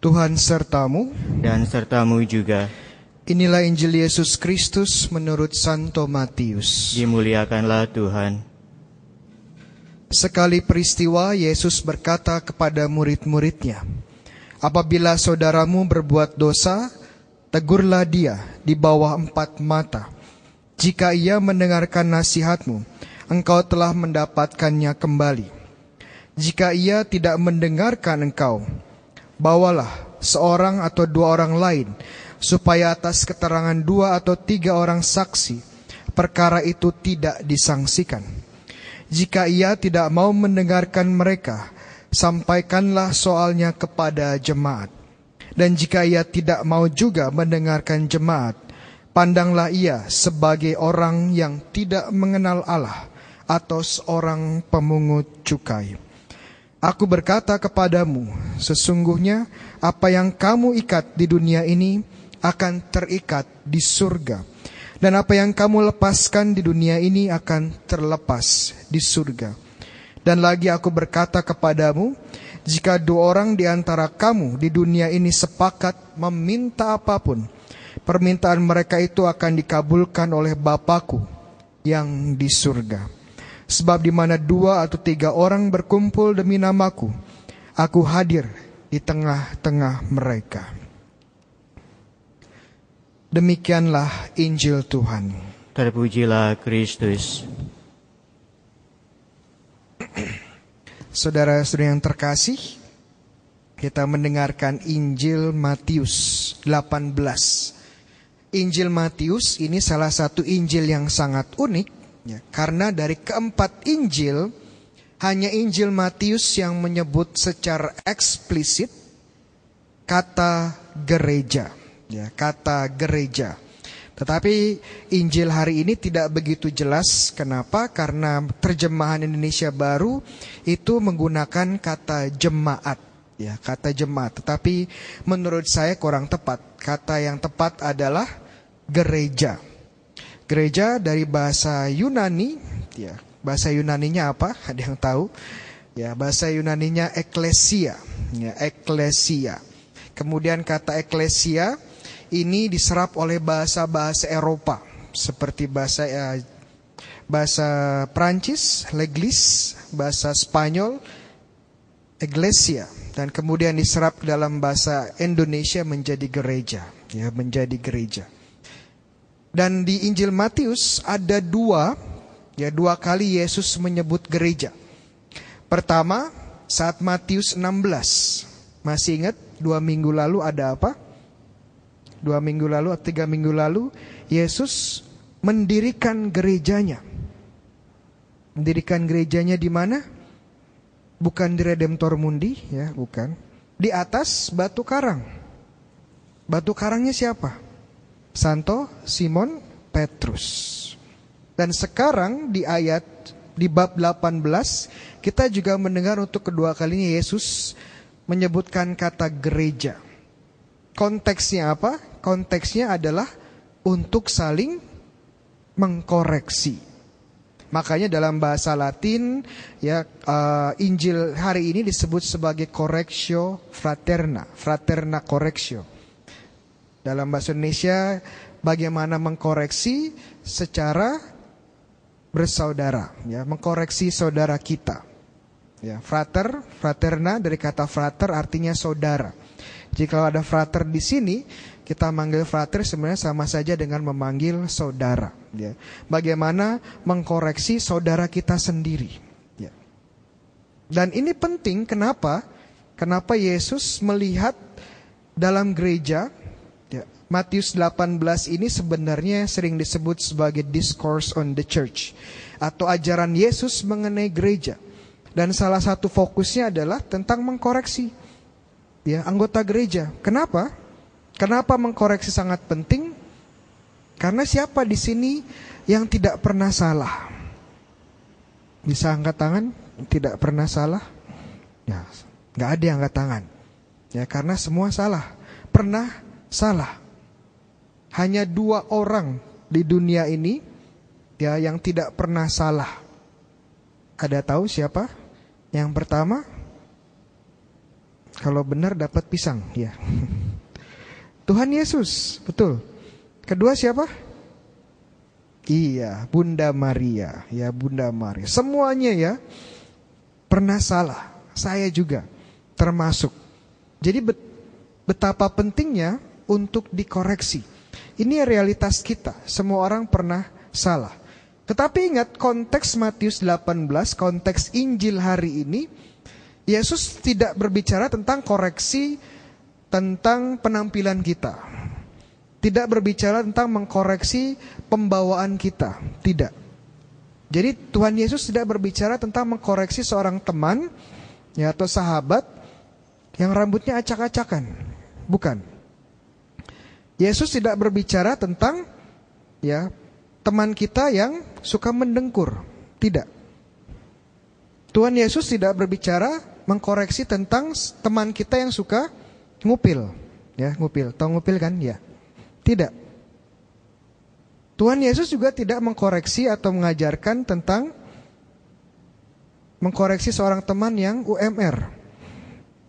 Tuhan sertamu. dan sertamu juga. Inilah Injil Yesus Kristus menurut Santo Matius. Dimuliakanlah Tuhan. Sekali peristiwa Yesus berkata kepada murid-muridnya, Apabila saudaramu berbuat dosa, tegurlah dia di bawah empat mata. Jika ia mendengarkan nasihatmu, engkau telah mendapatkannya kembali. Jika ia tidak mendengarkan engkau, bawalah seorang atau dua orang lain, supaya atas keterangan dua atau tiga orang saksi, perkara itu tidak disangsikan. Jika ia tidak mau mendengarkan mereka, sampaikanlah soalnya kepada jemaat. Dan jika ia tidak mau juga mendengarkan jemaat, pandanglah ia sebagai orang yang tidak mengenal Allah atau seorang pemungut cukai. Aku berkata kepadamu, sesungguhnya apa yang kamu ikat di dunia ini akan terikat di surga. Dan apa yang kamu lepaskan di dunia ini akan terlepas di surga. Dan lagi aku berkata kepadamu, jika dua orang di antara kamu di dunia ini sepakat meminta apa pun, permintaan mereka itu akan dikabulkan oleh Bapakku yang di surga. Sebab di mana dua atau tiga orang berkumpul demi namaku, aku hadir di tengah-tengah mereka. Demikianlah Injil Tuhan. Terpujilah Kristus. Saudara-saudara yang terkasih, kita mendengarkan Injil Matius 18. Injil Matius ini salah satu Injil yang sangat unik, karena dari keempat Injil, hanya Injil Matius yang menyebut secara eksplisit kata gereja, ya, kata gereja. Tetapi Injil hari ini tidak begitu jelas. Kenapa? Karena terjemahan Indonesia baru itu menggunakan kata jemaat, ya, kata jemaat. Tetapi menurut saya kurang tepat. Kata yang tepat adalah gereja. Gereja dari bahasa Yunani, ya. Bahasa Yunaninya apa? Ada yang tahu? Ya, bahasa Yunaninya eklesia, ya, eklesia. Kemudian kata eklesia ini diserap oleh bahasa-bahasa Eropa seperti bahasa ya, bahasa Prancis, leglis, bahasa Spanyol, iglesia dan kemudian diserap dalam bahasa Indonesia menjadi gereja, ya menjadi gereja. Dan di Injil Matius ada dua, ya dua kali Yesus menyebut gereja. Pertama saat Matius 16, masih ingat dua minggu lalu ada apa? dua minggu lalu atau tiga minggu lalu Yesus mendirikan gerejanya. Mendirikan gerejanya di mana? Bukan di Redemptor Mundi, ya, bukan. Di atas batu karang. Batu karangnya siapa? Santo Simon Petrus. Dan sekarang di ayat di bab 18 kita juga mendengar untuk kedua kalinya Yesus menyebutkan kata gereja. Konteksnya apa? Konteksnya adalah untuk saling mengkoreksi. Makanya dalam bahasa Latin ya uh, Injil hari ini disebut sebagai correctio fraterna, fraterna correctio. Dalam bahasa Indonesia bagaimana mengkoreksi secara bersaudara, ya, mengkoreksi saudara kita. Ya, frater, fraterna dari kata frater artinya saudara. Jika ada frater di sini, kita manggil frater sebenarnya sama saja dengan memanggil saudara. Ya. Bagaimana mengkoreksi saudara kita sendiri. Ya. Dan ini penting, kenapa? Kenapa Yesus melihat dalam gereja, Matius 18 ini sebenarnya sering disebut sebagai discourse on the church. Atau ajaran Yesus mengenai gereja. Dan salah satu fokusnya adalah tentang mengkoreksi ya anggota gereja. Kenapa? Kenapa mengkoreksi sangat penting? Karena siapa di sini yang tidak pernah salah? Bisa angkat tangan? Tidak pernah salah? Ya, nggak ada yang angkat tangan. Ya, karena semua salah. Pernah salah. Hanya dua orang di dunia ini ya yang tidak pernah salah. Ada tahu siapa? Yang pertama Kalau benar dapat pisang, ya. Tuhan Yesus, betul. Kedua siapa? Iya, Bunda Maria, ya Bunda Maria. Semuanya ya pernah salah. Saya juga termasuk. Jadi betapa pentingnya untuk dikoreksi. Ini realitas kita. Semua orang pernah salah. Tetapi ingat konteks Matius 18, konteks Injil hari ini, Yesus tidak berbicara tentang koreksi tentang penampilan kita. Tidak berbicara tentang mengkoreksi pembawaan kita, tidak. Jadi Tuhan Yesus tidak berbicara tentang mengkoreksi seorang teman ya atau sahabat yang rambutnya acak-acakan. Bukan. Yesus tidak berbicara tentang ya teman kita yang suka mendengkur. Tidak. Tuhan Yesus tidak berbicara mengkoreksi tentang teman kita yang suka ngupil. Ya, ngupil. Tahu ngupil kan? Ya. Tidak. Tuhan Yesus juga tidak mengkoreksi atau mengajarkan tentang mengkoreksi seorang teman yang UMR.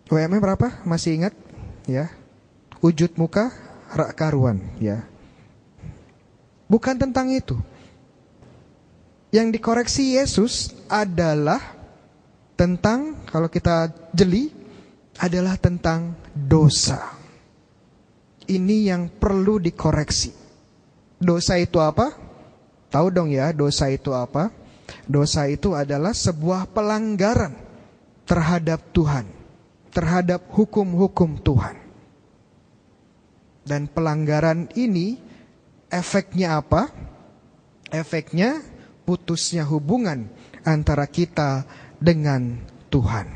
UMR berapa? Masih ingat? Ya. Wujud muka rak karuan, ya. Bukan tentang itu. Yang dikoreksi Yesus adalah tentang kalau kita jeli adalah tentang dosa. Ini yang perlu dikoreksi. Dosa itu apa? Tahu dong ya, dosa itu apa? Dosa itu adalah sebuah pelanggaran terhadap Tuhan, terhadap hukum-hukum Tuhan. Dan pelanggaran ini Efeknya apa? Efeknya putusnya hubungan antara kita dengan Tuhan.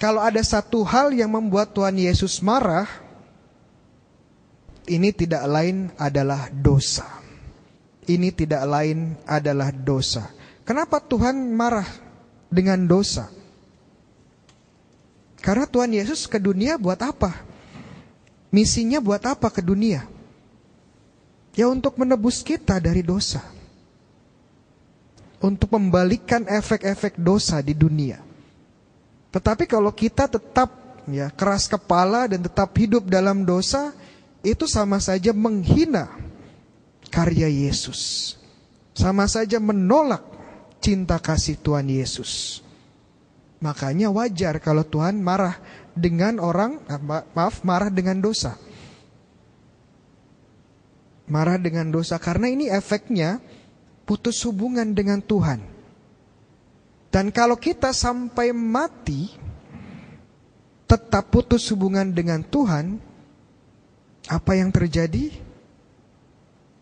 Kalau ada satu hal yang membuat Tuhan Yesus marah, ini tidak lain adalah dosa. Ini tidak lain adalah dosa. Kenapa Tuhan marah dengan dosa? Karena Tuhan Yesus ke dunia buat apa? Misinya buat apa ke dunia? Ya untuk menebus kita dari dosa. Untuk membalikan efek-efek dosa di dunia. Tetapi kalau kita tetap ya keras kepala dan tetap hidup dalam dosa, itu sama saja menghina karya Yesus. Sama saja menolak cinta kasih Tuhan Yesus. Makanya wajar kalau Tuhan marah dengan orang, maaf, marah dengan dosa marah dengan dosa karena ini efeknya putus hubungan dengan Tuhan. Dan kalau kita sampai mati tetap putus hubungan dengan Tuhan, apa yang terjadi?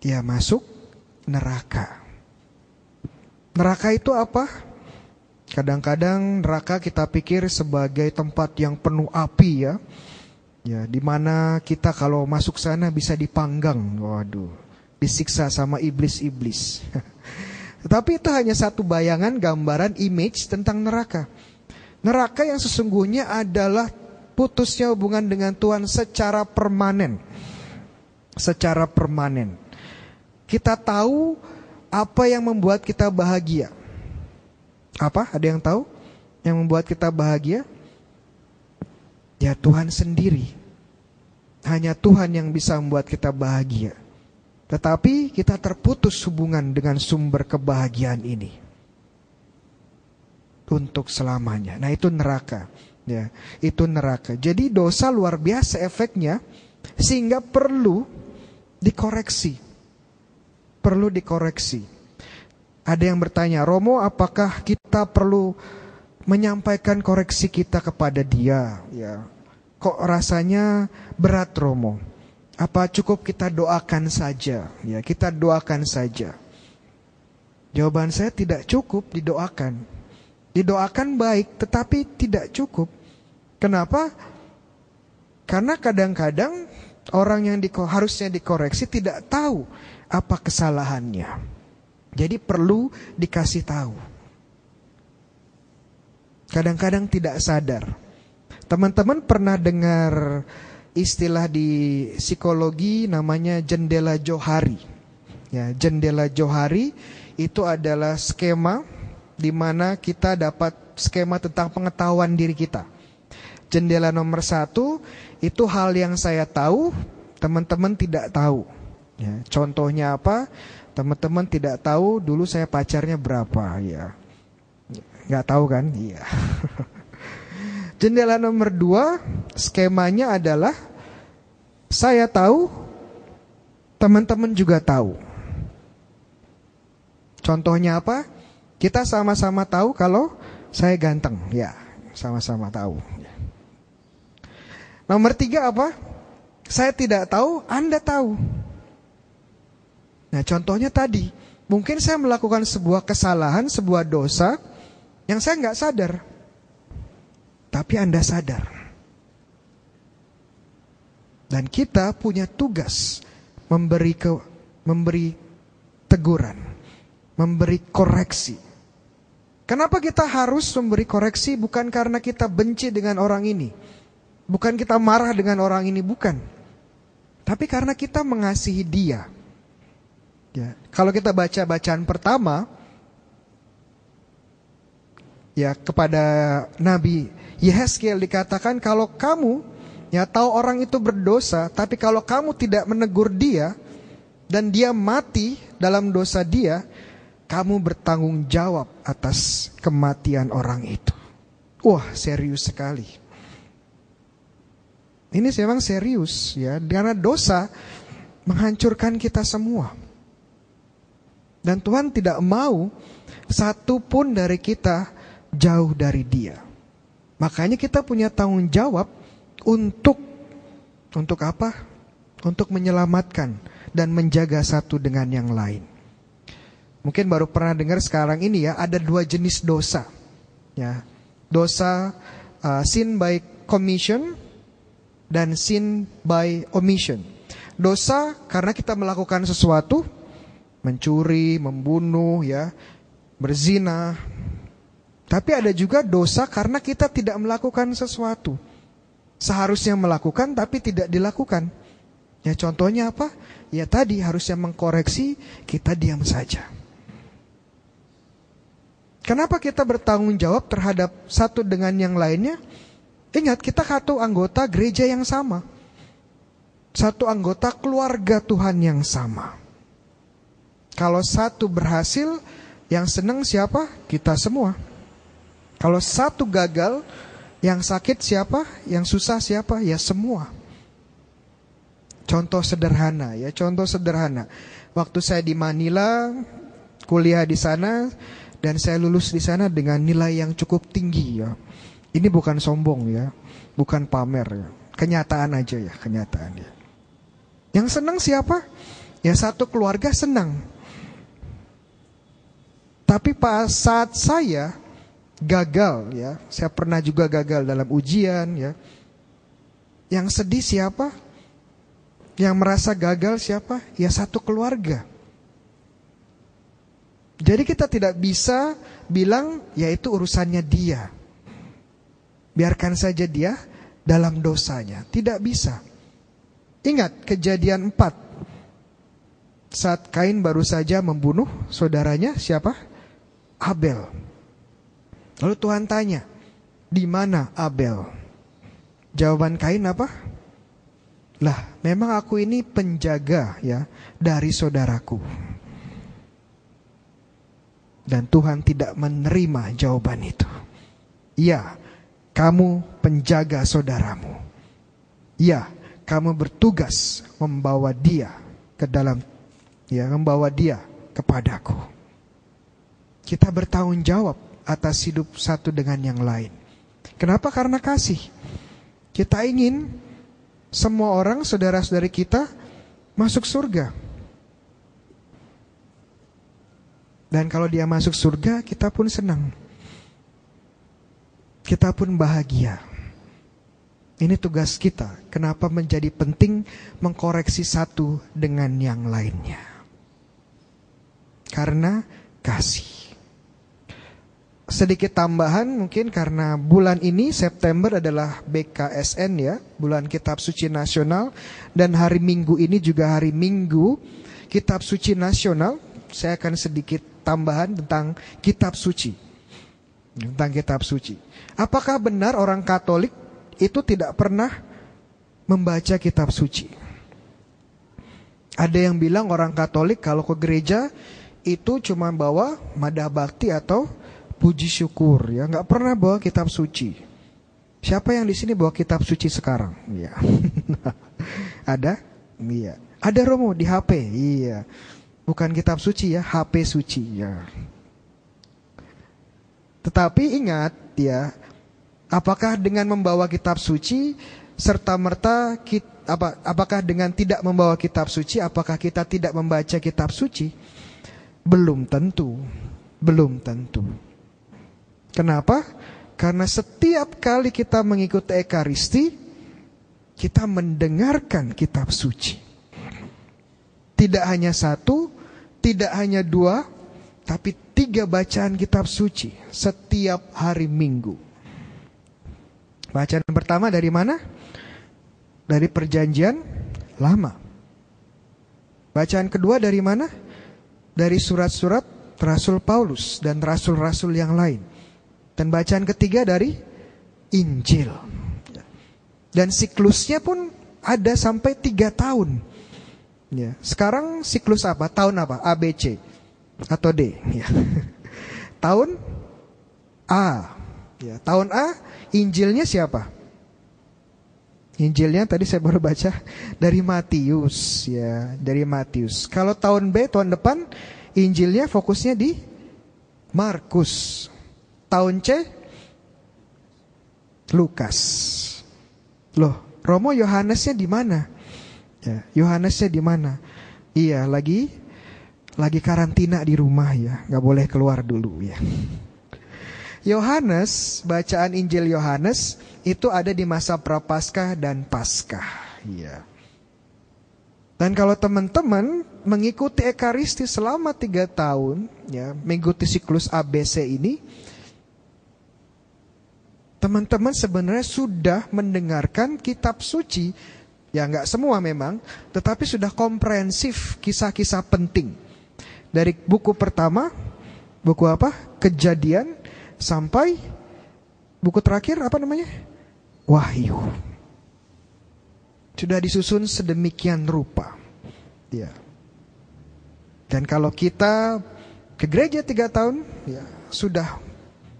Ya masuk neraka. Neraka itu apa? Kadang-kadang neraka kita pikir sebagai tempat yang penuh api ya Ya, di mana kita kalau masuk sana bisa dipanggang. Waduh, disiksa sama iblis-iblis. Tetapi itu hanya satu bayangan, gambaran, image tentang neraka. Neraka yang sesungguhnya adalah putusnya hubungan dengan Tuhan secara permanen. Secara permanen. Kita tahu apa yang membuat kita bahagia. Apa? Ada yang tahu? Yang membuat kita bahagia? Ya Tuhan sendiri. Hanya Tuhan yang bisa membuat kita bahagia. Tetapi kita terputus hubungan dengan sumber kebahagiaan ini. Untuk selamanya. Nah itu neraka. Ya, itu neraka. Jadi dosa luar biasa efeknya sehingga perlu dikoreksi. Perlu dikoreksi. Ada yang bertanya, Romo apakah kita perlu menyampaikan koreksi kita kepada dia? Ya, kok rasanya berat Romo? Apa cukup kita doakan saja? Ya, kita doakan saja. Jawaban saya tidak cukup didoakan. Didoakan baik, tetapi tidak cukup. Kenapa? Karena kadang-kadang orang yang diko, harusnya dikoreksi tidak tahu apa kesalahannya. Jadi perlu dikasih tahu. Kadang-kadang tidak sadar. Teman-teman pernah dengar istilah di psikologi namanya jendela Johari. Ya, jendela Johari itu adalah skema di mana kita dapat skema tentang pengetahuan diri kita. Jendela nomor satu itu hal yang saya tahu, teman-teman tidak tahu. Ya, contohnya apa? Teman-teman tidak tahu dulu saya pacarnya berapa ya. Nggak tahu kan? Iya. Jendela nomor dua skemanya adalah saya tahu, teman-teman juga tahu. Contohnya apa? Kita sama-sama tahu kalau saya ganteng, ya, sama-sama tahu. Nomor tiga apa? Saya tidak tahu, Anda tahu. Nah, contohnya tadi, mungkin saya melakukan sebuah kesalahan, sebuah dosa yang saya nggak sadar, tapi Anda sadar. Dan kita punya tugas memberi ke, memberi teguran, memberi koreksi. Kenapa kita harus memberi koreksi? Bukan karena kita benci dengan orang ini, bukan kita marah dengan orang ini, bukan. Tapi karena kita mengasihi dia. Ya, kalau kita baca bacaan pertama, ya kepada Nabi Yehezkiel dikatakan kalau kamu ya tahu orang itu berdosa, tapi kalau kamu tidak menegur dia dan dia mati dalam dosa dia, kamu bertanggung jawab atas kematian orang itu. Wah, serius sekali. Ini memang serius ya, karena dosa menghancurkan kita semua. Dan Tuhan tidak mau satu pun dari kita jauh dari Dia. Makanya kita punya tanggung jawab untuk untuk apa? Untuk menyelamatkan dan menjaga satu dengan yang lain. Mungkin baru pernah dengar sekarang ini ya ada dua jenis dosa. Ya. Dosa uh, sin by commission dan sin by omission. Dosa karena kita melakukan sesuatu mencuri, membunuh, ya, berzina. Tapi ada juga dosa karena kita tidak melakukan sesuatu. Seharusnya melakukan tapi tidak dilakukan. Ya contohnya apa? Ya tadi harusnya mengkoreksi, kita diam saja. Kenapa kita bertanggung jawab terhadap satu dengan yang lainnya? Ingat, kita satu anggota gereja yang sama. Satu anggota keluarga Tuhan yang sama. Kalau satu berhasil, yang senang siapa? Kita semua. Kalau satu gagal, yang sakit siapa? Yang susah siapa? Ya semua. Contoh sederhana ya, contoh sederhana. Waktu saya di Manila, kuliah di sana, dan saya lulus di sana dengan nilai yang cukup tinggi ya. Ini bukan sombong ya, bukan pamer ya. Kenyataan aja ya, kenyataan ya. Yang senang siapa? Ya satu keluarga senang. Tapi pas saat saya gagal ya, saya pernah juga gagal dalam ujian ya. Yang sedih siapa? Yang merasa gagal siapa? Ya satu keluarga. Jadi kita tidak bisa bilang ya itu urusannya dia. Biarkan saja dia dalam dosanya. Tidak bisa. Ingat kejadian 4. Saat Kain baru saja membunuh saudaranya siapa? Abel. Lalu Tuhan tanya, di mana Abel? Jawaban Kain apa? Lah, memang aku ini penjaga ya dari saudaraku. Dan Tuhan tidak menerima jawaban itu. Ya, kamu penjaga saudaramu. Ya, kamu bertugas membawa dia ke dalam ya, membawa dia kepadaku. Kita bertanggung jawab atas hidup satu dengan yang lain. Kenapa? Karena kasih. Kita ingin semua orang, saudara-saudari kita, masuk surga. Dan kalau dia masuk surga, kita pun senang. Kita pun bahagia. Ini tugas kita. Kenapa menjadi penting mengkoreksi satu dengan yang lainnya? Karena kasih sedikit tambahan mungkin karena bulan ini September adalah BKSN ya, bulan Kitab Suci Nasional dan hari Minggu ini juga hari Minggu Kitab Suci Nasional. Saya akan sedikit tambahan tentang Kitab Suci. Tentang Kitab Suci. Apakah benar orang Katolik itu tidak pernah membaca kitab suci. Ada yang bilang orang Katolik kalau ke gereja itu cuma bawa madah bakti atau puji syukur ya, nggak pernah bawa kitab suci. Siapa yang di sini bawa kitab suci sekarang? Iya. Ada? Iya. Ada Romo di HP. Iya. Bukan kitab suci ya, HP suci ya. Tetapi ingat ya, apakah dengan membawa kitab suci serta merta apa apakah dengan tidak membawa kitab suci apakah kita tidak membaca kitab suci? Belum tentu. Belum tentu. Kenapa? Karena setiap kali kita mengikuti ekaristi kita mendengarkan kitab suci. Tidak hanya satu, tidak hanya dua, tapi tiga bacaan kitab suci setiap hari Minggu. Bacaan pertama dari mana? Dari Perjanjian Lama. Bacaan kedua dari mana? Dari surat-surat Rasul Paulus dan rasul-rasul yang lain. Dan bacaan ketiga dari Injil. Dan siklusnya pun ada sampai tiga tahun. Ya. Sekarang siklus apa? Tahun apa? ABC atau D? Ya. tahun A. Ya. Tahun A, Injilnya siapa? Injilnya tadi saya baru baca dari Matius ya, dari Matius. Kalau tahun B tahun depan Injilnya fokusnya di Markus. Tahun C Lukas. Loh, Romo Yohanesnya di mana? Ya, Yohanesnya di mana? Iya, lagi lagi karantina di rumah ya, nggak boleh keluar dulu ya. Yohanes, bacaan Injil Yohanes itu ada di masa prapaskah dan paskah. Ya. Dan kalau teman-teman mengikuti ekaristi selama tiga tahun, ya, mengikuti siklus ABC ini, teman-teman sebenarnya sudah mendengarkan kitab suci, ya nggak semua memang, tetapi sudah komprehensif kisah-kisah penting dari buku pertama, buku apa? Kejadian sampai buku terakhir apa namanya? Wahyu. Sudah disusun sedemikian rupa. Ya. Dan kalau kita ke gereja tiga tahun, ya sudah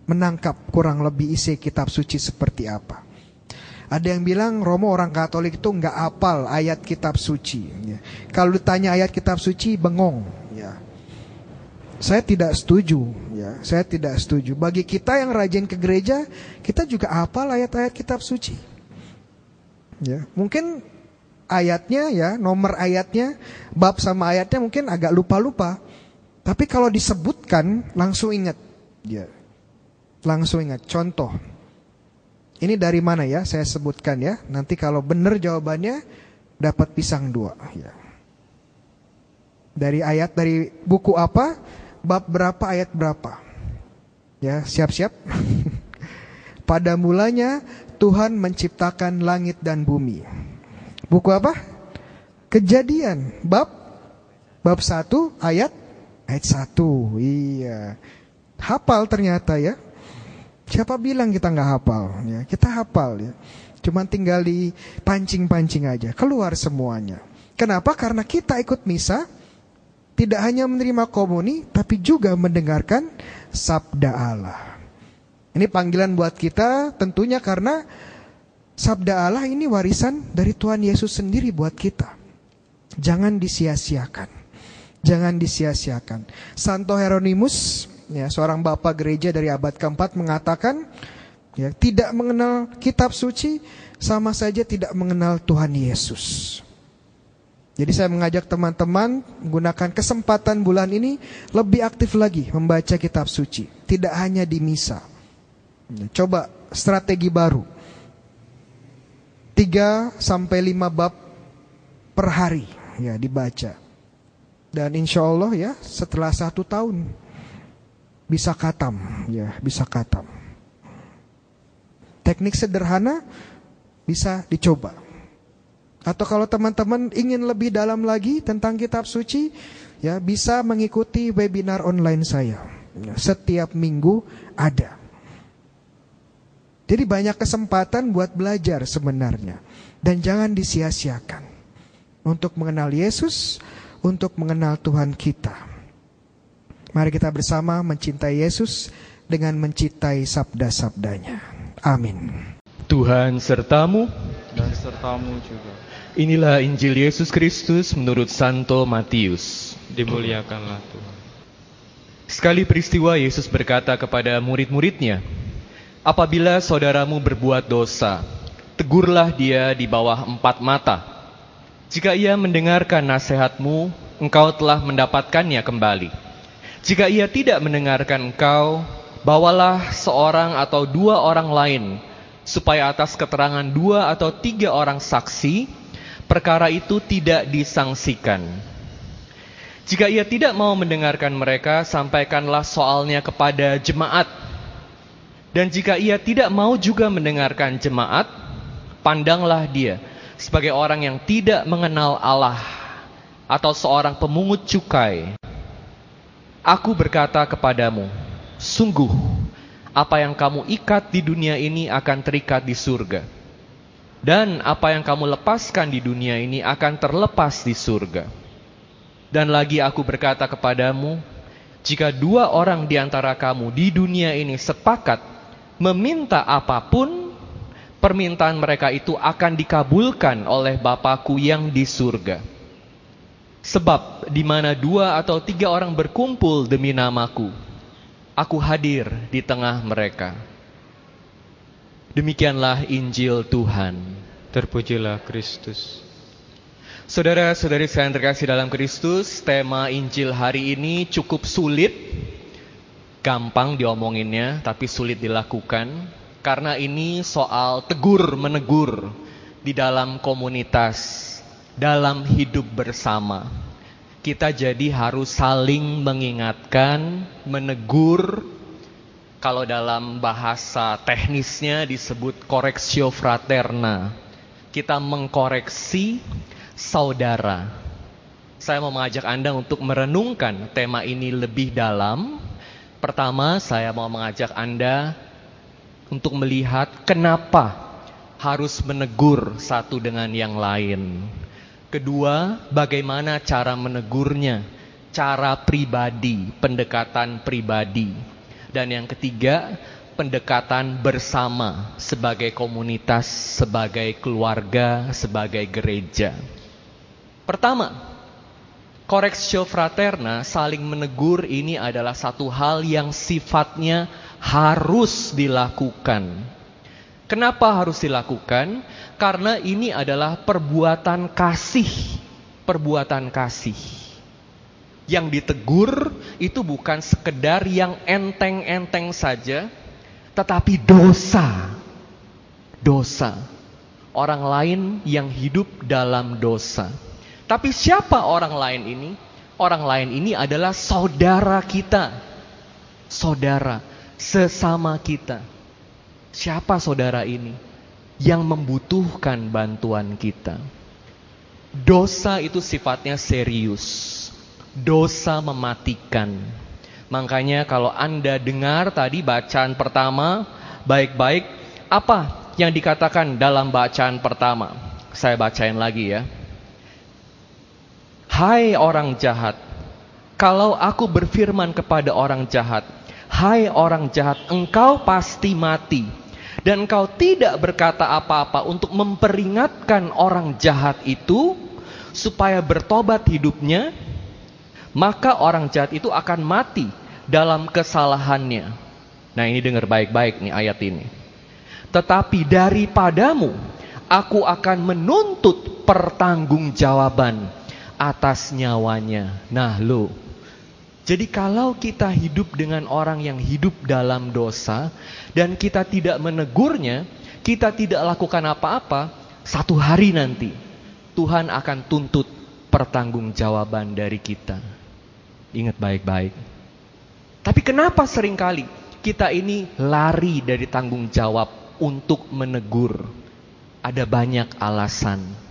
menangkap kurang lebih isi kitab suci seperti apa. Ada yang bilang Romo orang Katolik itu nggak apal ayat kitab suci. Ya. Kalau ditanya ayat kitab suci bengong. Ya. Saya tidak setuju. Ya. Saya tidak setuju. Bagi kita yang rajin ke gereja, kita juga apal ayat-ayat kitab suci. Ya. Mungkin ayatnya ya, nomor ayatnya, bab sama ayatnya mungkin agak lupa-lupa. Tapi kalau disebutkan langsung ingat. Ya. Langsung ingat. Contoh. Ini dari mana ya? Saya sebutkan ya. Nanti kalau benar jawabannya dapat pisang dua. Ya. Dari ayat dari buku apa? Bab berapa ayat berapa? Ya, siap-siap. Pada mulanya Tuhan menciptakan langit dan bumi. Buku apa? Kejadian. Bab bab 1 ayat ayat 1. Iya. Hafal ternyata ya. Siapa bilang kita nggak hafal? Ya, kita hafal ya. Cuman tinggal dipancing-pancing aja, keluar semuanya. Kenapa? Karena kita ikut misa, tidak hanya menerima komuni, tapi juga mendengarkan sabda Allah. Ini panggilan buat kita tentunya karena sabda Allah ini warisan dari Tuhan Yesus sendiri buat kita. Jangan disia-siakan. Jangan disia-siakan. Santo Hieronymus ya, seorang bapak gereja dari abad keempat mengatakan, ya, tidak mengenal kitab suci sama saja tidak mengenal Tuhan Yesus. Jadi saya mengajak teman-teman menggunakan kesempatan bulan ini lebih aktif lagi membaca kitab suci, tidak hanya di misa. Coba strategi baru. 3 sampai 5 bab per hari ya dibaca. Dan insya Allah ya setelah satu tahun bisa katam ya bisa katam teknik sederhana bisa dicoba atau kalau teman-teman ingin lebih dalam lagi tentang kitab suci ya bisa mengikuti webinar online saya ya, setiap minggu ada Jadi banyak kesempatan buat belajar sebenarnya. Dan jangan disia-siakan. Untuk mengenal Yesus, untuk mengenal Tuhan kita. Mari kita bersama mencintai Yesus dengan mencintai sabda-sabdanya. Amin. Tuhan sertamu Dan sertamu juga. Inilah Injil Yesus Kristus menurut Santo Matius. Dimuliakanlah Tuhan. Sekali peristiwa Yesus berkata kepada murid-muridnya, Apabila saudaramu berbuat dosa, tegurlah dia di bawah empat mata. Jika ia mendengarkan nasihatmu, engkau telah mendapatkannya kembali. Jika ia tidak mendengarkan engkau, bawalah seorang atau dua orang lain, supaya atas keterangan dua atau tiga orang saksi, perkara itu tidak disangsikan. Jika ia tidak mau mendengarkan mereka, sampaikanlah soalnya kepada jemaat. Dan jika ia tidak mau juga mendengarkan jemaat, pandanglah dia sebagai orang yang tidak mengenal Allah atau seorang pemungut cukai. Aku berkata kepadamu, sungguh apa yang kamu ikat di dunia ini akan terikat di surga dan apa yang kamu lepaskan di dunia ini akan terlepas di surga. Dan lagi aku berkata kepadamu, jika dua orang di antara kamu di dunia ini sepakat meminta apa pun, permintaan mereka itu akan dikabulkan oleh Bapakku yang di surga. Sebab di mana dua atau tiga orang berkumpul demi namaku, aku hadir di tengah mereka. Demikianlah Injil Tuhan. Terpujilah Kristus. Saudara-saudari saya yang terkasih dalam Kristus, tema Injil hari ini cukup sulit. Gampang diomonginnya, tapi sulit dilakukan. Karena ini soal tegur menegur di dalam komunitas, dalam hidup bersama. Kita jadi harus saling mengingatkan, menegur, kalau dalam bahasa teknisnya disebut koreksio fraterna. Kita mengkoreksi saudara. Saya mau mengajak Anda untuk merenungkan tema ini lebih dalam. Pertama, saya mau mengajak Anda untuk melihat kenapa harus menegur satu dengan yang lain. Kedua, bagaimana cara menegurnya, cara pribadi, pendekatan pribadi. Dan yang ketiga, pendekatan bersama sebagai komunitas, sebagai keluarga, sebagai gereja. Pertama, koreksio fraterna, saling menegur ini adalah satu hal yang sifatnya harus dilakukan. Kenapa harus dilakukan? Karena ini adalah perbuatan kasih, perbuatan kasih yang ditegur itu bukan sekedar yang enteng-enteng saja, tetapi dosa. Dosa. Orang lain yang hidup dalam dosa. Tapi siapa orang lain ini? Orang lain ini adalah saudara kita. Saudara, sesama kita. Siapa saudara ini? Yang membutuhkan bantuan kita. Dosa itu sifatnya serius dosa mematikan. Makanya kalau Anda dengar tadi bacaan pertama baik-baik, apa yang dikatakan dalam bacaan pertama? Saya bacain lagi ya. Hai orang jahat, kalau aku berfirman kepada orang jahat, hai orang jahat, engkau pasti mati. Dan engkau tidak berkata apa-apa untuk memperingatkan orang jahat itu supaya bertobat hidupnya, maka orang jahat itu akan mati dalam kesalahannya. Nah ini dengar baik-baik nih ayat ini. Tetapi daripadamu aku akan menuntut pertanggungjawaban atas nyawanya. Nah lo, jadi kalau kita hidup dengan orang yang hidup dalam dosa dan kita tidak menegurnya, kita tidak lakukan apa-apa, satu hari nanti Tuhan akan tuntut pertanggungjawaban dari kita. Ingat baik-baik. Tapi kenapa sering kali kita ini lari dari tanggung jawab untuk menegur? Ada banyak alasan.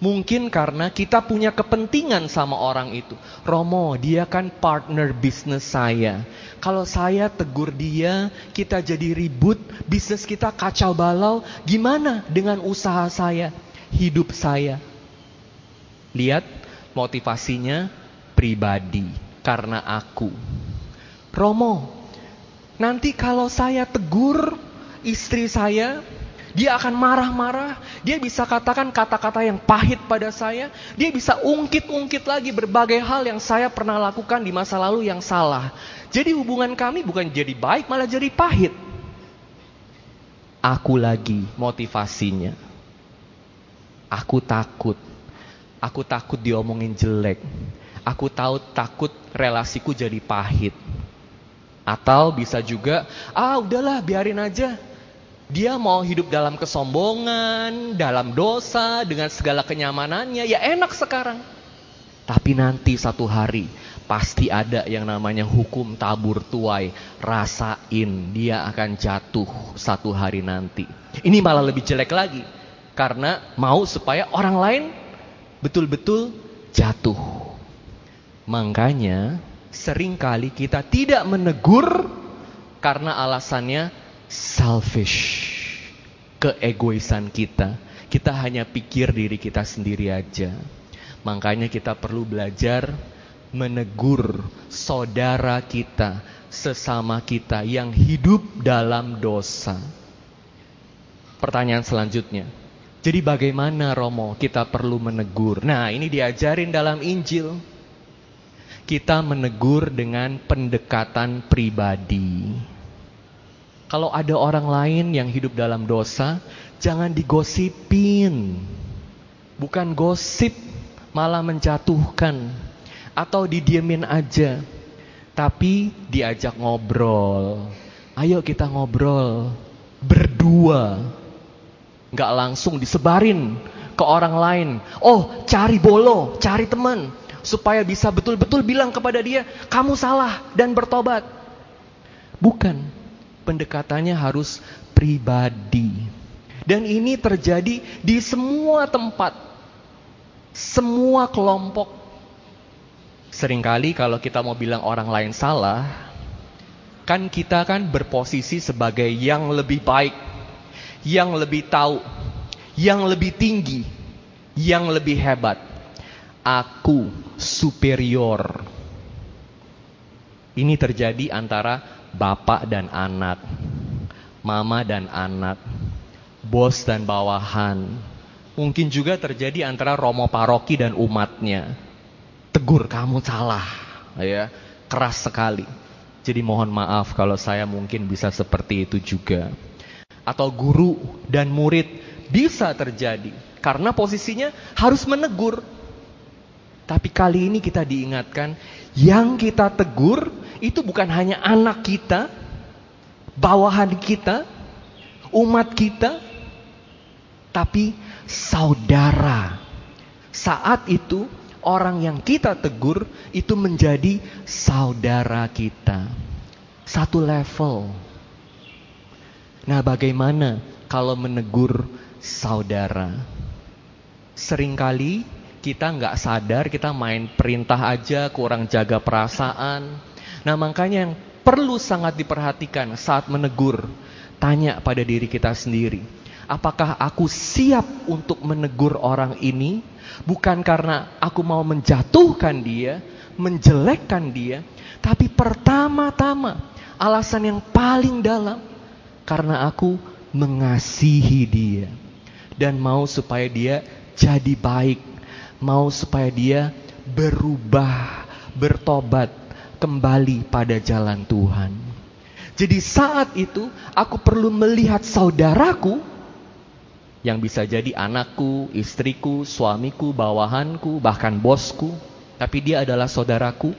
Mungkin karena kita punya kepentingan sama orang itu. Romo, dia kan partner bisnis saya. Kalau saya tegur dia, kita jadi ribut, bisnis kita kacau balau. Gimana dengan usaha saya, hidup saya? Lihat motivasinya pribadi karena aku. Romo, nanti kalau saya tegur istri saya, dia akan marah-marah, dia bisa katakan kata-kata yang pahit pada saya, dia bisa ungkit-ungkit lagi berbagai hal yang saya pernah lakukan di masa lalu yang salah. Jadi hubungan kami bukan jadi baik, malah jadi pahit. Aku lagi motivasinya. Aku takut. Aku takut diomongin jelek. Aku tahu takut relasiku jadi pahit. Atau bisa juga, ah udahlah biarin aja dia mau hidup dalam kesombongan, dalam dosa, dengan segala kenyamanannya, ya enak sekarang. Tapi nanti satu hari pasti ada yang namanya hukum tabur tuai. Rasain dia akan jatuh satu hari nanti. Ini malah lebih jelek lagi. Karena mau supaya orang lain betul-betul jatuh. Makanya sering kali kita tidak menegur karena alasannya selfish. Keegoisan kita. Kita hanya pikir diri kita sendiri aja. Makanya kita perlu belajar menegur saudara kita, sesama kita yang hidup dalam dosa. Pertanyaan selanjutnya. Jadi bagaimana Romo kita perlu menegur? Nah ini diajarin dalam Injil. Kita menegur dengan pendekatan pribadi. Kalau ada orang lain yang hidup dalam dosa, jangan digosipin. Bukan gosip, malah menjatuhkan. Atau didiemin aja. Tapi diajak ngobrol. Ayo kita ngobrol. Berdua. Gak langsung disebarin ke orang lain. Oh cari bolo, cari teman. Supaya bisa betul-betul bilang kepada dia, kamu salah dan bertobat. Bukan pendekatannya harus pribadi. Dan ini terjadi di semua tempat, semua kelompok. Seringkali kalau kita mau bilang orang lain salah, kan kita kan berposisi sebagai yang lebih baik, yang lebih tahu, yang lebih tinggi, yang lebih hebat. Aku superior. Ini terjadi antara bapak dan anak, mama dan anak, bos dan bawahan. Mungkin juga terjadi antara romo paroki dan umatnya. Tegur kamu salah, ya, keras sekali. Jadi mohon maaf kalau saya mungkin bisa seperti itu juga. Atau guru dan murid bisa terjadi karena posisinya harus menegur. Tapi kali ini kita diingatkan yang kita tegur itu bukan hanya anak kita, bawahan kita, umat kita, tapi saudara. Saat itu orang yang kita tegur itu menjadi saudara kita. Satu level. Nah, bagaimana kalau menegur saudara? Seringkali kita nggak sadar, kita main perintah aja, kurang jaga perasaan, Nah makanya yang perlu sangat diperhatikan saat menegur. Tanya pada diri kita sendiri. Apakah aku siap untuk menegur orang ini? Bukan karena aku mau menjatuhkan dia, menjelekkan dia. Tapi pertama-tama alasan yang paling dalam. Karena aku mengasihi dia. Dan mau supaya dia jadi baik. Mau supaya dia berubah, bertobat kembali pada jalan Tuhan. Jadi saat itu aku perlu melihat saudaraku yang bisa jadi anakku, istriku, suamiku, bawahanku, bahkan bosku, tapi dia adalah saudaraku.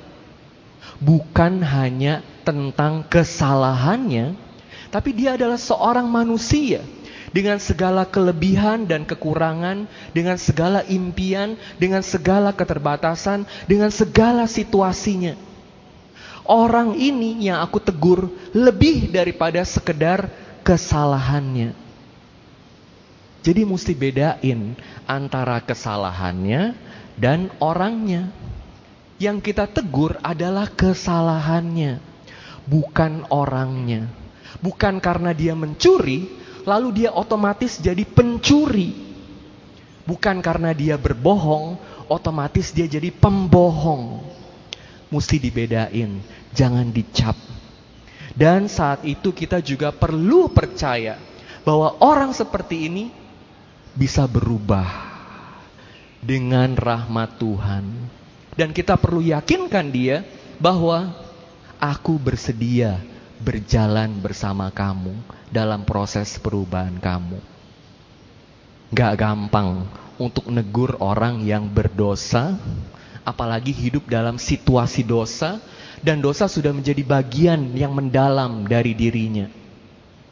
Bukan hanya tentang kesalahannya, tapi dia adalah seorang manusia dengan segala kelebihan dan kekurangan, dengan segala impian, dengan segala keterbatasan, dengan segala situasinya. Orang ini yang aku tegur lebih daripada sekedar kesalahannya. Jadi mesti bedain antara kesalahannya dan orangnya. Yang kita tegur adalah kesalahannya, bukan orangnya. Bukan karena dia mencuri, lalu dia otomatis jadi pencuri. Bukan karena dia berbohong, otomatis dia jadi pembohong. Mesti dibedain, jangan dicap. Dan saat itu kita juga perlu percaya bahwa orang seperti ini bisa berubah dengan rahmat Tuhan. Dan kita perlu yakinkan dia bahwa aku bersedia berjalan bersama kamu dalam proses perubahan kamu. Gak gampang untuk negur orang yang berdosa, apalagi hidup dalam situasi dosa, dan dosa sudah menjadi bagian yang mendalam dari dirinya.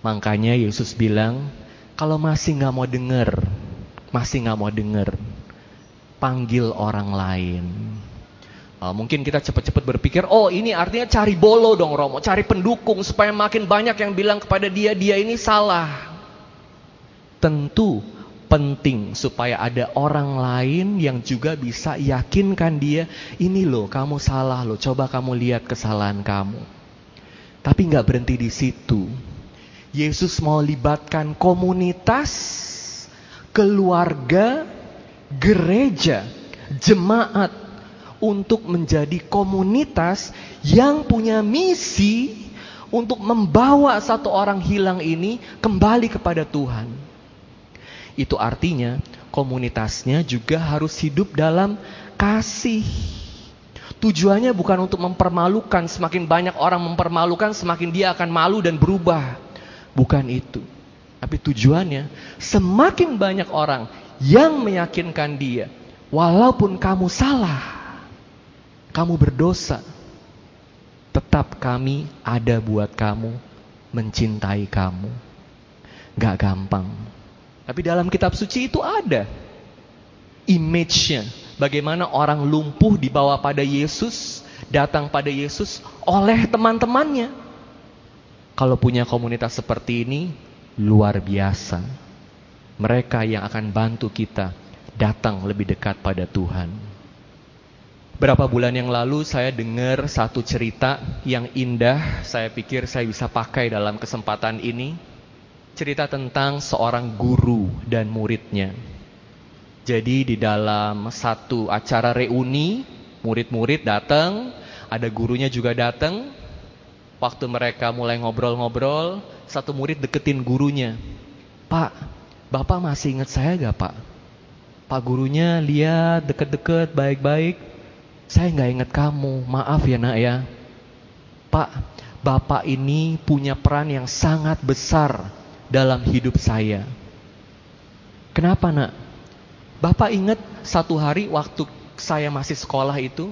Makanya Yesus bilang, kalau masih nggak mau denger, masih nggak mau denger, panggil orang lain. Uh, mungkin kita cepat-cepat berpikir, oh ini artinya cari bolo dong Romo, cari pendukung supaya makin banyak yang bilang kepada dia, dia ini salah. Tentu penting supaya ada orang lain yang juga bisa yakinkan dia, ini loh kamu salah loh, coba kamu lihat kesalahan kamu. Tapi nggak berhenti di situ. Yesus mau libatkan komunitas, keluarga, gereja, jemaat untuk menjadi komunitas yang punya misi untuk membawa satu orang hilang ini kembali kepada Tuhan. Itu artinya komunitasnya juga harus hidup dalam kasih. Tujuannya bukan untuk mempermalukan, semakin banyak orang mempermalukan, semakin dia akan malu dan berubah. Bukan itu. Tapi tujuannya semakin banyak orang yang meyakinkan dia. Walaupun kamu salah. Kamu berdosa. Tetap kami ada buat kamu. Mencintai kamu. Gak gampang. Tapi dalam kitab suci itu ada. Image-nya. Bagaimana orang lumpuh dibawa pada Yesus. Datang pada Yesus oleh teman-temannya kalau punya komunitas seperti ini, luar biasa. Mereka yang akan bantu kita datang lebih dekat pada Tuhan. Berapa bulan yang lalu saya dengar satu cerita yang indah, saya pikir saya bisa pakai dalam kesempatan ini. Cerita tentang seorang guru dan muridnya. Jadi di dalam satu acara reuni, murid-murid datang, ada gurunya juga datang, Waktu mereka mulai ngobrol-ngobrol, satu murid deketin gurunya. Pak, Bapak masih ingat saya gak Pak? Pak gurunya lihat deket-deket baik-baik. Saya nggak ingat kamu, maaf ya nak ya. Pak, Bapak ini punya peran yang sangat besar dalam hidup saya. Kenapa nak? Bapak ingat satu hari waktu saya masih sekolah itu,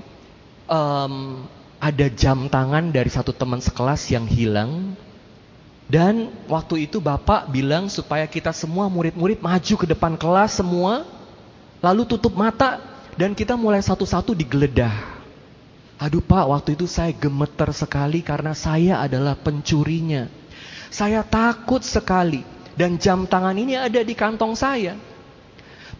um, ada jam tangan dari satu teman sekelas yang hilang. Dan waktu itu Bapak bilang supaya kita semua murid-murid maju ke depan kelas semua. Lalu tutup mata dan kita mulai satu-satu digeledah. Aduh Pak, waktu itu saya gemeter sekali karena saya adalah pencurinya. Saya takut sekali dan jam tangan ini ada di kantong saya.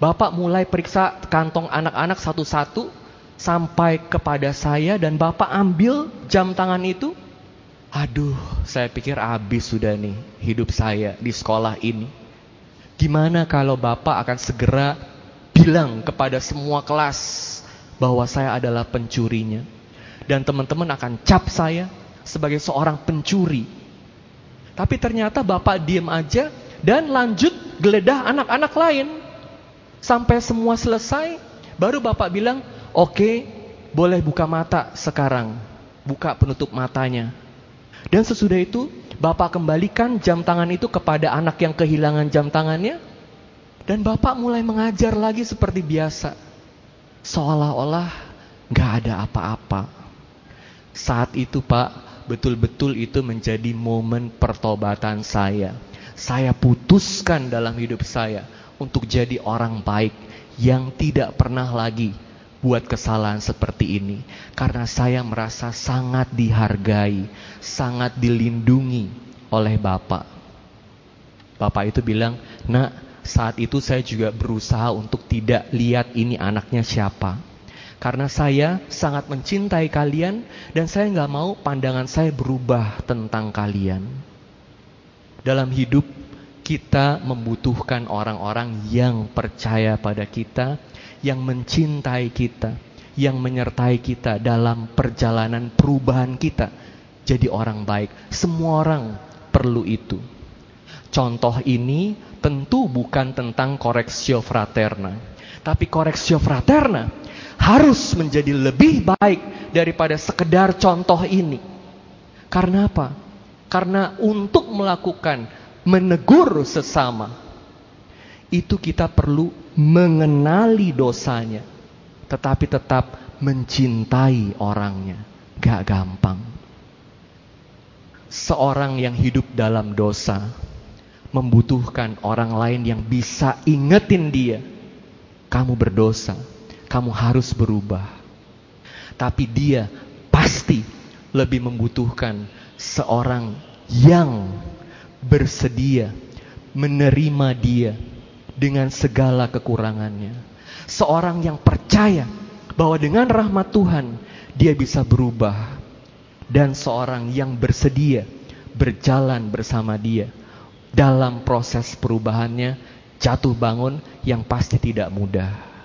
Bapak mulai periksa kantong anak-anak satu-satu sampai kepada saya dan Bapak ambil jam tangan itu. Aduh, saya pikir habis sudah nih hidup saya di sekolah ini. Gimana kalau Bapak akan segera bilang kepada semua kelas bahwa saya adalah pencurinya. Dan teman-teman akan cap saya sebagai seorang pencuri. Tapi ternyata Bapak diam aja dan lanjut geledah anak-anak lain. Sampai semua selesai, baru Bapak bilang, Oke, boleh buka mata sekarang. Buka penutup matanya. Dan sesudah itu, Bapak kembalikan jam tangan itu kepada anak yang kehilangan jam tangannya. Dan Bapak mulai mengajar lagi seperti biasa. Seolah-olah gak ada apa-apa. Saat itu Pak, betul-betul itu menjadi momen pertobatan saya. Saya putuskan dalam hidup saya untuk jadi orang baik yang tidak pernah lagi buat kesalahan seperti ini karena saya merasa sangat dihargai, sangat dilindungi oleh Bapak. Bapak itu bilang, "Nak, saat itu saya juga berusaha untuk tidak lihat ini anaknya siapa. Karena saya sangat mencintai kalian dan saya nggak mau pandangan saya berubah tentang kalian. Dalam hidup kita membutuhkan orang-orang yang percaya pada kita, yang mencintai kita, yang menyertai kita dalam perjalanan perubahan kita jadi orang baik. Semua orang perlu itu. Contoh ini tentu bukan tentang koreksio fraterna. Tapi koreksio fraterna harus menjadi lebih baik daripada sekedar contoh ini. Karena apa? Karena untuk melakukan menegur sesama, itu kita perlu mengenali dosanya, tetapi tetap mencintai orangnya. Gak gampang. Seorang yang hidup dalam dosa membutuhkan orang lain yang bisa ingetin dia, kamu berdosa, kamu harus berubah. Tapi dia pasti lebih membutuhkan seorang yang bersedia menerima dia dengan segala kekurangannya. Seorang yang percaya bahwa dengan rahmat Tuhan dia bisa berubah dan seorang yang bersedia berjalan bersama dia dalam proses perubahannya jatuh bangun yang pasti tidak mudah.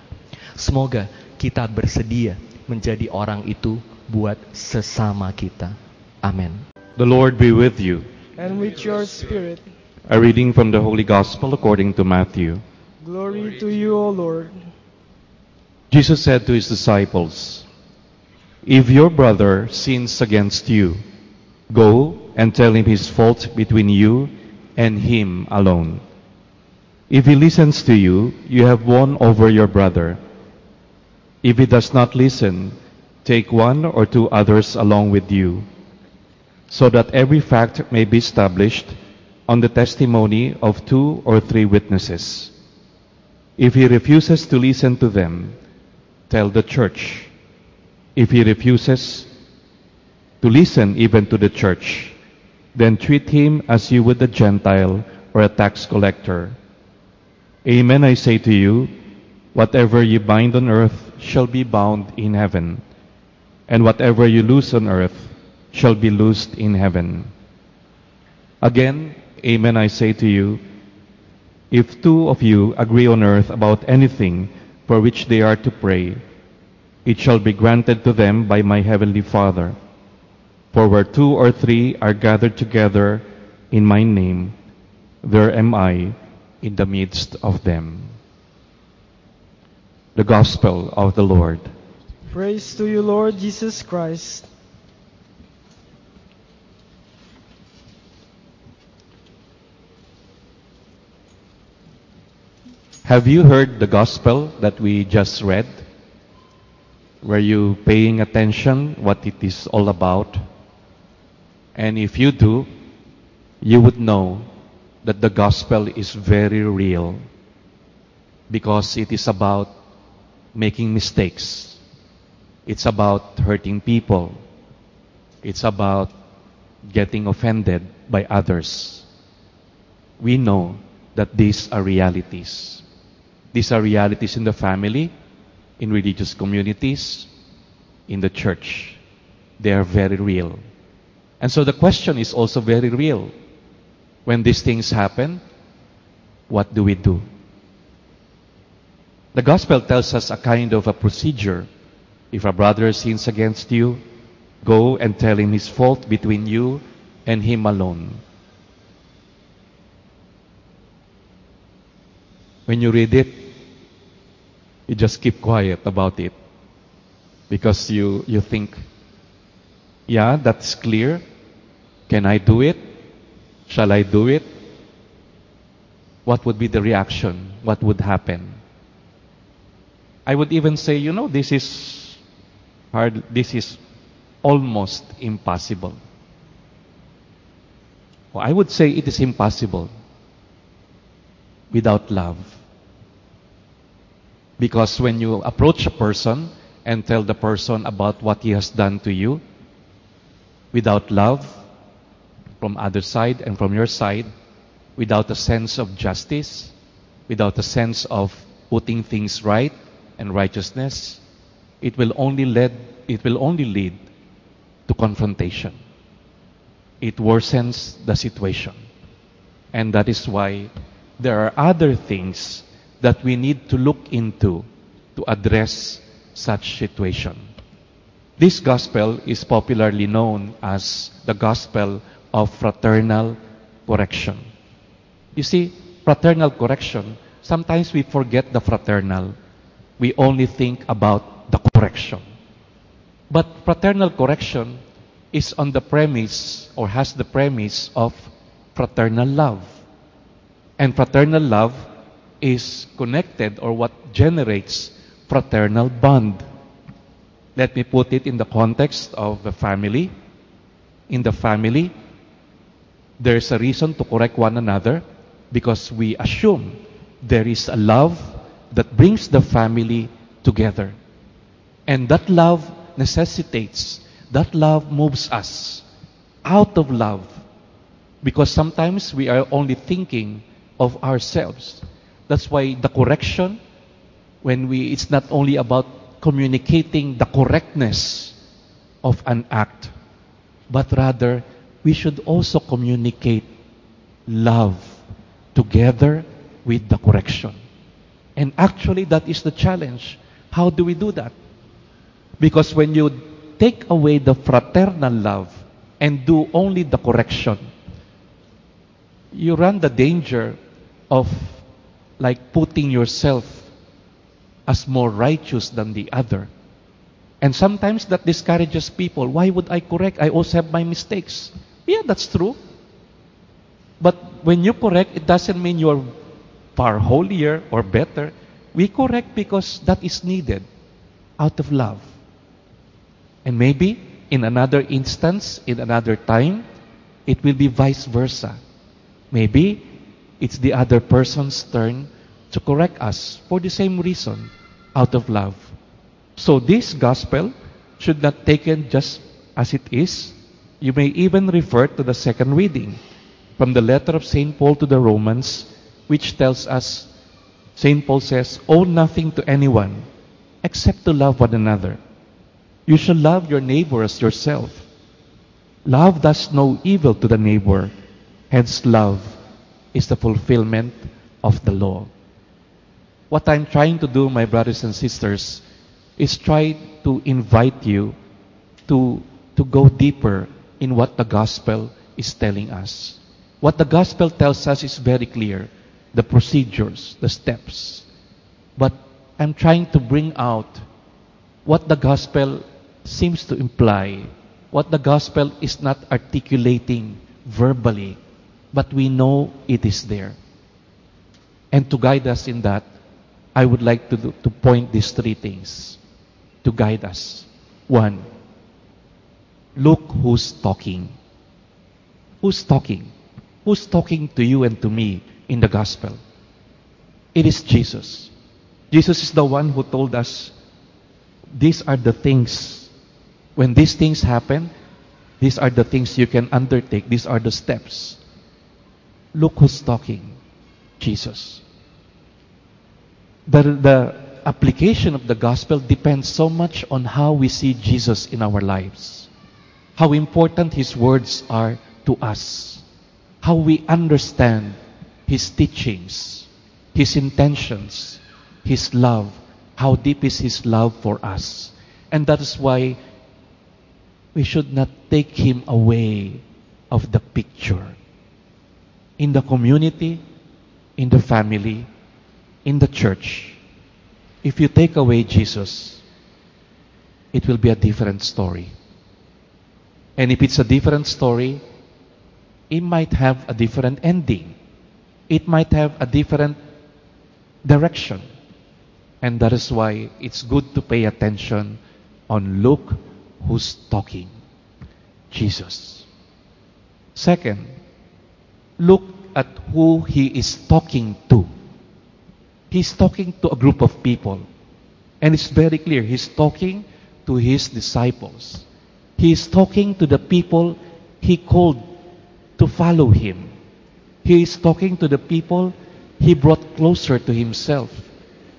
Semoga kita bersedia menjadi orang itu buat sesama kita. Amin. The Lord be with you. and with your spirit. A reading from the Holy Gospel according to Matthew. Glory to you, O Lord. Jesus said to his disciples, If your brother sins against you, go and tell him his fault between you and him alone. If he listens to you, you have won over your brother. If he does not listen, take one or two others along with you, so that every fact may be established on the testimony of two or three witnesses. If he refuses to listen to them, tell the church. If he refuses to listen even to the church, then treat him as you would a Gentile or a tax collector. Amen, I say to you, whatever you bind on earth shall be bound in heaven, and whatever you loose on earth shall be loosed in heaven. Again, amen, I say to you, if two of you agree on earth about anything for which they are to pray, it shall be granted to them by my heavenly Father. For where two or three are gathered together in my name, there am I in the midst of them. The Gospel of the Lord. Praise to you, Lord Jesus Christ. Have you heard the Gospel that we just read? Were you paying attention what it is all about? And if you do, you would know that the gospel is very real because it is about making mistakes. It's about hurting people. It's about getting offended by others. We know that these are realities. These are realities in the family, in religious communities, in the church. They are very real. And so the question is also very real. When these things happen, what do we do? The gospel tells us a kind of a procedure. If a brother sins against you, go and tell him his fault between you and him alone. When you read it, you just keep quiet about it. Because you, you think, yeah, that's clear. Can I do it? Shall I do it? What would be the reaction? What would happen? I would even say, you know, this is hard, this is almost impossible. Well, I would say it is impossible without love. Because when you approach a person and tell the person about what he has done to you, without love from other side and from your side, without a sense of justice, without a sense of putting things right and righteousness, it will only lead it will only lead to confrontation. It worsens the situation. And that is why there are other things that we need to look into to address such situation. This gospel is popularly known as the gospel of fraternal correction. You see, fraternal correction, sometimes we forget the fraternal. We only think about the correction. But fraternal correction is on the premise or has the premise of fraternal love. And fraternal love is connected or what generates fraternal bond. Let me put it in the context of the family. In the family, there's a reason to correct one another because we assume there is a love that brings the family together. And that love necessitates, that love moves us out of love because sometimes we are only thinking of ourselves. That's why the correction, when we, it's not only about communicating the correctness of an act, but rather we should also communicate love together with the correction. And actually, that is the challenge. How do we do that? Because when you take away the fraternal love and do only the correction, you run the danger of like putting yourself as more righteous than the other. And sometimes that discourages people. Why would I correct? I also have my mistakes. Yeah, that's true. But when you correct, it doesn't mean you're far holier or better. We correct because that is needed out of love. And maybe in another instance, in another time, it will be vice versa. Maybe it's the other person's turn to correct us for the same reason, out of love. So this gospel should not taken just as it is. You may even refer to the second reading from the letter of St. Paul to the Romans, which tells us, St. Paul says, Owe nothing to anyone except to love one another. You shall love your neighbor as yourself. Love does no evil to the neighbor. Hence, love is the fulfillment of the law. What I'm trying to do, my brothers and sisters, is try to invite you to, to go deeper in what the gospel is telling us. What the gospel tells us is very clear the procedures, the steps. But I'm trying to bring out what the gospel seems to imply, what the gospel is not articulating verbally, but we know it is there. And to guide us in that, I would like to, do, to point these three things to guide us. One, look who's talking. Who's talking? Who's talking to you and to me in the gospel? It is Jesus. Jesus is the one who told us these are the things. When these things happen, these are the things you can undertake. These are the steps. Look who's talking. Jesus. The, the application of the gospel depends so much on how we see Jesus in our lives. How important his words are to us. How we understand his teachings, his intentions, his love. How deep is his love for us. And that is why we should not take him away of the picture. In the community, in the family, in the church, if you take away Jesus, it will be a different story. And if it's a different story, it might have a different ending. It might have a different direction. And that is why it's good to pay attention on look who's talking. Jesus. Second, look at who he is talking to. He's talking to a group of people. And it's very clear. He's talking to his disciples. He is talking to the people he called to follow him. He is talking to the people he brought closer to himself.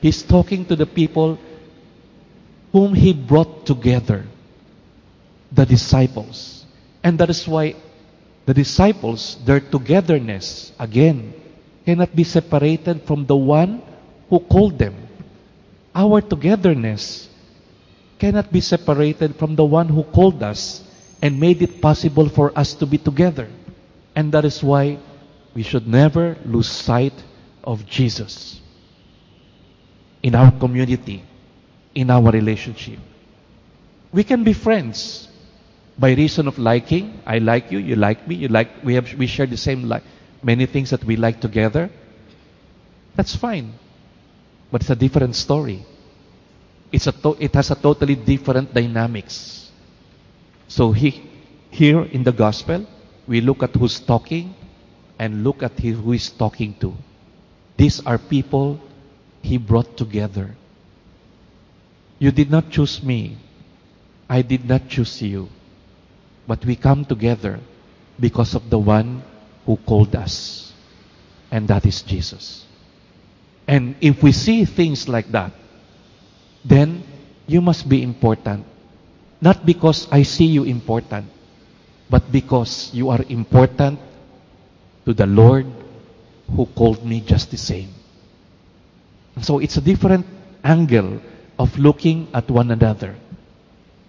He's talking to the people whom he brought together, the disciples. And that is why the disciples, their togetherness, again, cannot be separated from the one who called them. Our togetherness cannot be separated from the one who called us and made it possible for us to be together. And that is why we should never lose sight of Jesus in our community, in our relationship. We can be friends by reason of liking. I like you, you like me, you like we have we share the same like many things that we like together. That's fine. But it's a different story. It's a to- it has a totally different dynamics. So he, here in the gospel, we look at who's talking and look at who he's talking to. These are people he brought together. You did not choose me. I did not choose you. But we come together because of the one who called us. And that is Jesus. And if we see things like that, then you must be important. Not because I see you important, but because you are important to the Lord who called me just the same. So it's a different angle of looking at one another.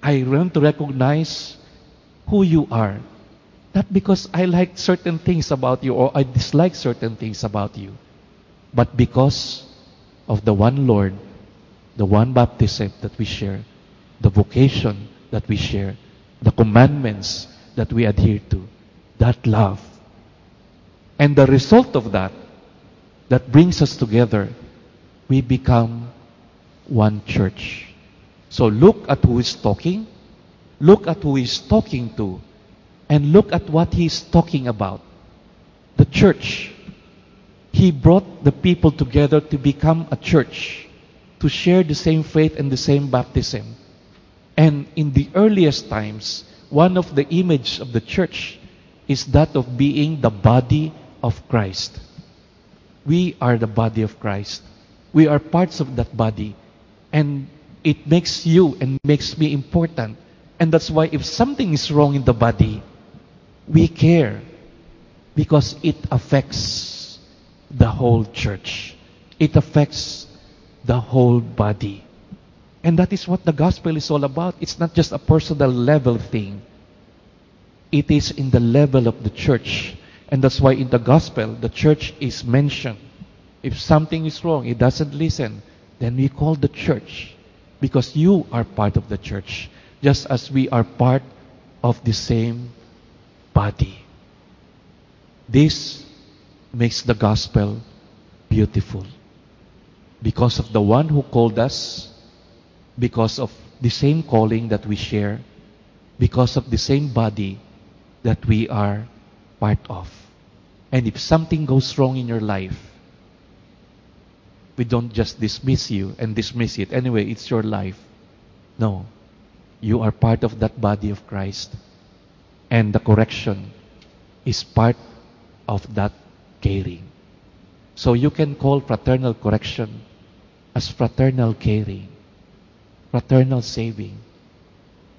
I learn to recognize who you are. Not because I like certain things about you or I dislike certain things about you, but because of the one Lord, the one baptism that we share, the vocation that we share, the commandments that we adhere to, that love. And the result of that, that brings us together, we become one church. So look at who is talking, look at who he's talking to, and look at what he's talking about. The church. He brought the people together to become a church, to share the same faith and the same baptism. And in the earliest times, one of the images of the church is that of being the body of Christ. We are the body of Christ. We are parts of that body. And it makes you and makes me important. And that's why if something is wrong in the body, we care because it affects the whole church. It affects the whole body. And that is what the gospel is all about. It's not just a personal level thing. It is in the level of the church. And that's why in the gospel, the church is mentioned. If something is wrong, it doesn't listen, then we call the church. Because you are part of the church. Just as we are part of the same body. This makes the gospel beautiful. Because of the one who called us, because of the same calling that we share, because of the same body that we are part of. And if something goes wrong in your life, we don't just dismiss you and dismiss it. Anyway, it's your life. No. You are part of that body of Christ. And the correction is part of that caring. So you can call fraternal correction as fraternal caring, fraternal saving.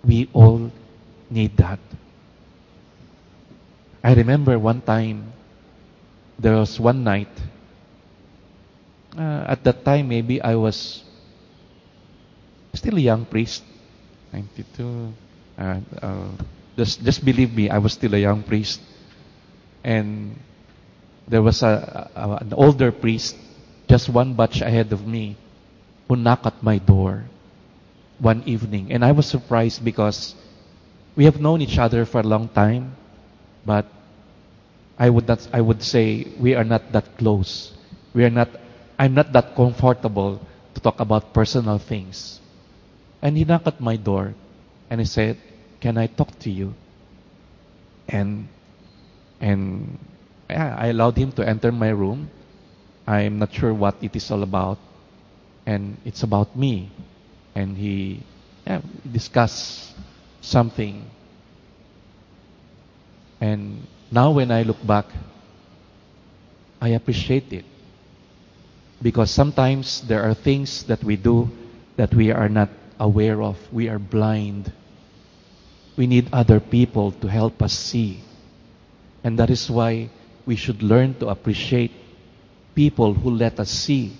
We all need that. I remember one time, there was one night, uh, at that time maybe I was still a young priest, 92. Uh, uh, just, just believe me, I was still a young priest. And there was a, a, an older priest, just one batch ahead of me, who knocked at my door one evening. And I was surprised because we have known each other for a long time, but I would not, I would say we are not that close. We are not, I'm not that comfortable to talk about personal things. And he knocked at my door and he said, Can I talk to you? And and yeah, I allowed him to enter my room. I'm not sure what it is all about. And it's about me. And he yeah, discussed something. And now when I look back, I appreciate it. Because sometimes there are things that we do that we are not aware of. We are blind. We need other people to help us see. And that is why we should learn to appreciate people who let us see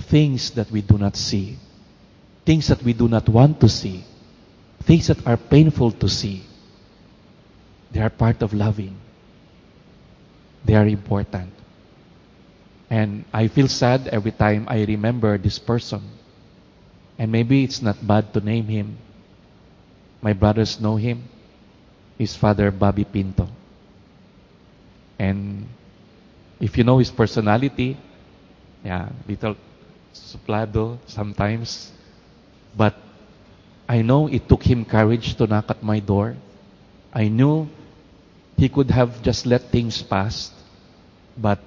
things that we do not see, things that we do not want to see, things that are painful to see. They are part of loving. They are important. And I feel sad every time I remember this person. And maybe it's not bad to name him. My brothers know him. His father, Bobby Pinto. And if you know his personality, yeah, little suplado sometimes. But I know it took him courage to knock at my door. I knew he could have just let things pass. But,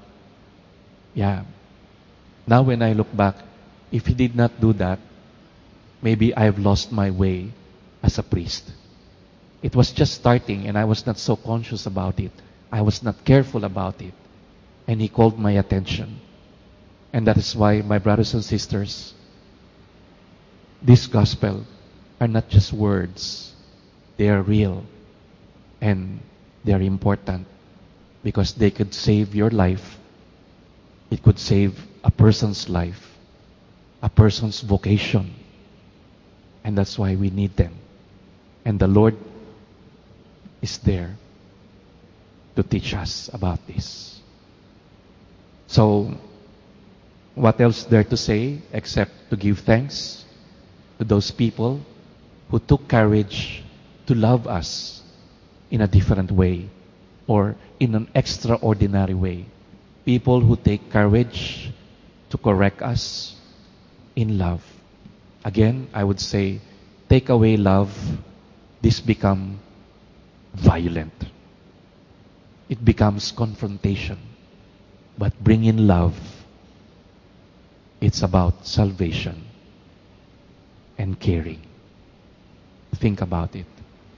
yeah, now when I look back, if he did not do that, maybe I've lost my way as a priest. It was just starting and I was not so conscious about it. I was not careful about it. And he called my attention. And that is why, my brothers and sisters, this gospel are not just words. They are real. And they are important because they could save your life. It could save a person's life, a person's vocation. And that's why we need them. And the Lord is there to teach us about this. So, what else there to say except to give thanks to those people who took courage to love us in a different way or in an extraordinary way. People who take courage to correct us in love. Again, I would say, take away love, this become violent. It becomes confrontation. But bring in love, it's about salvation and caring. Think about it.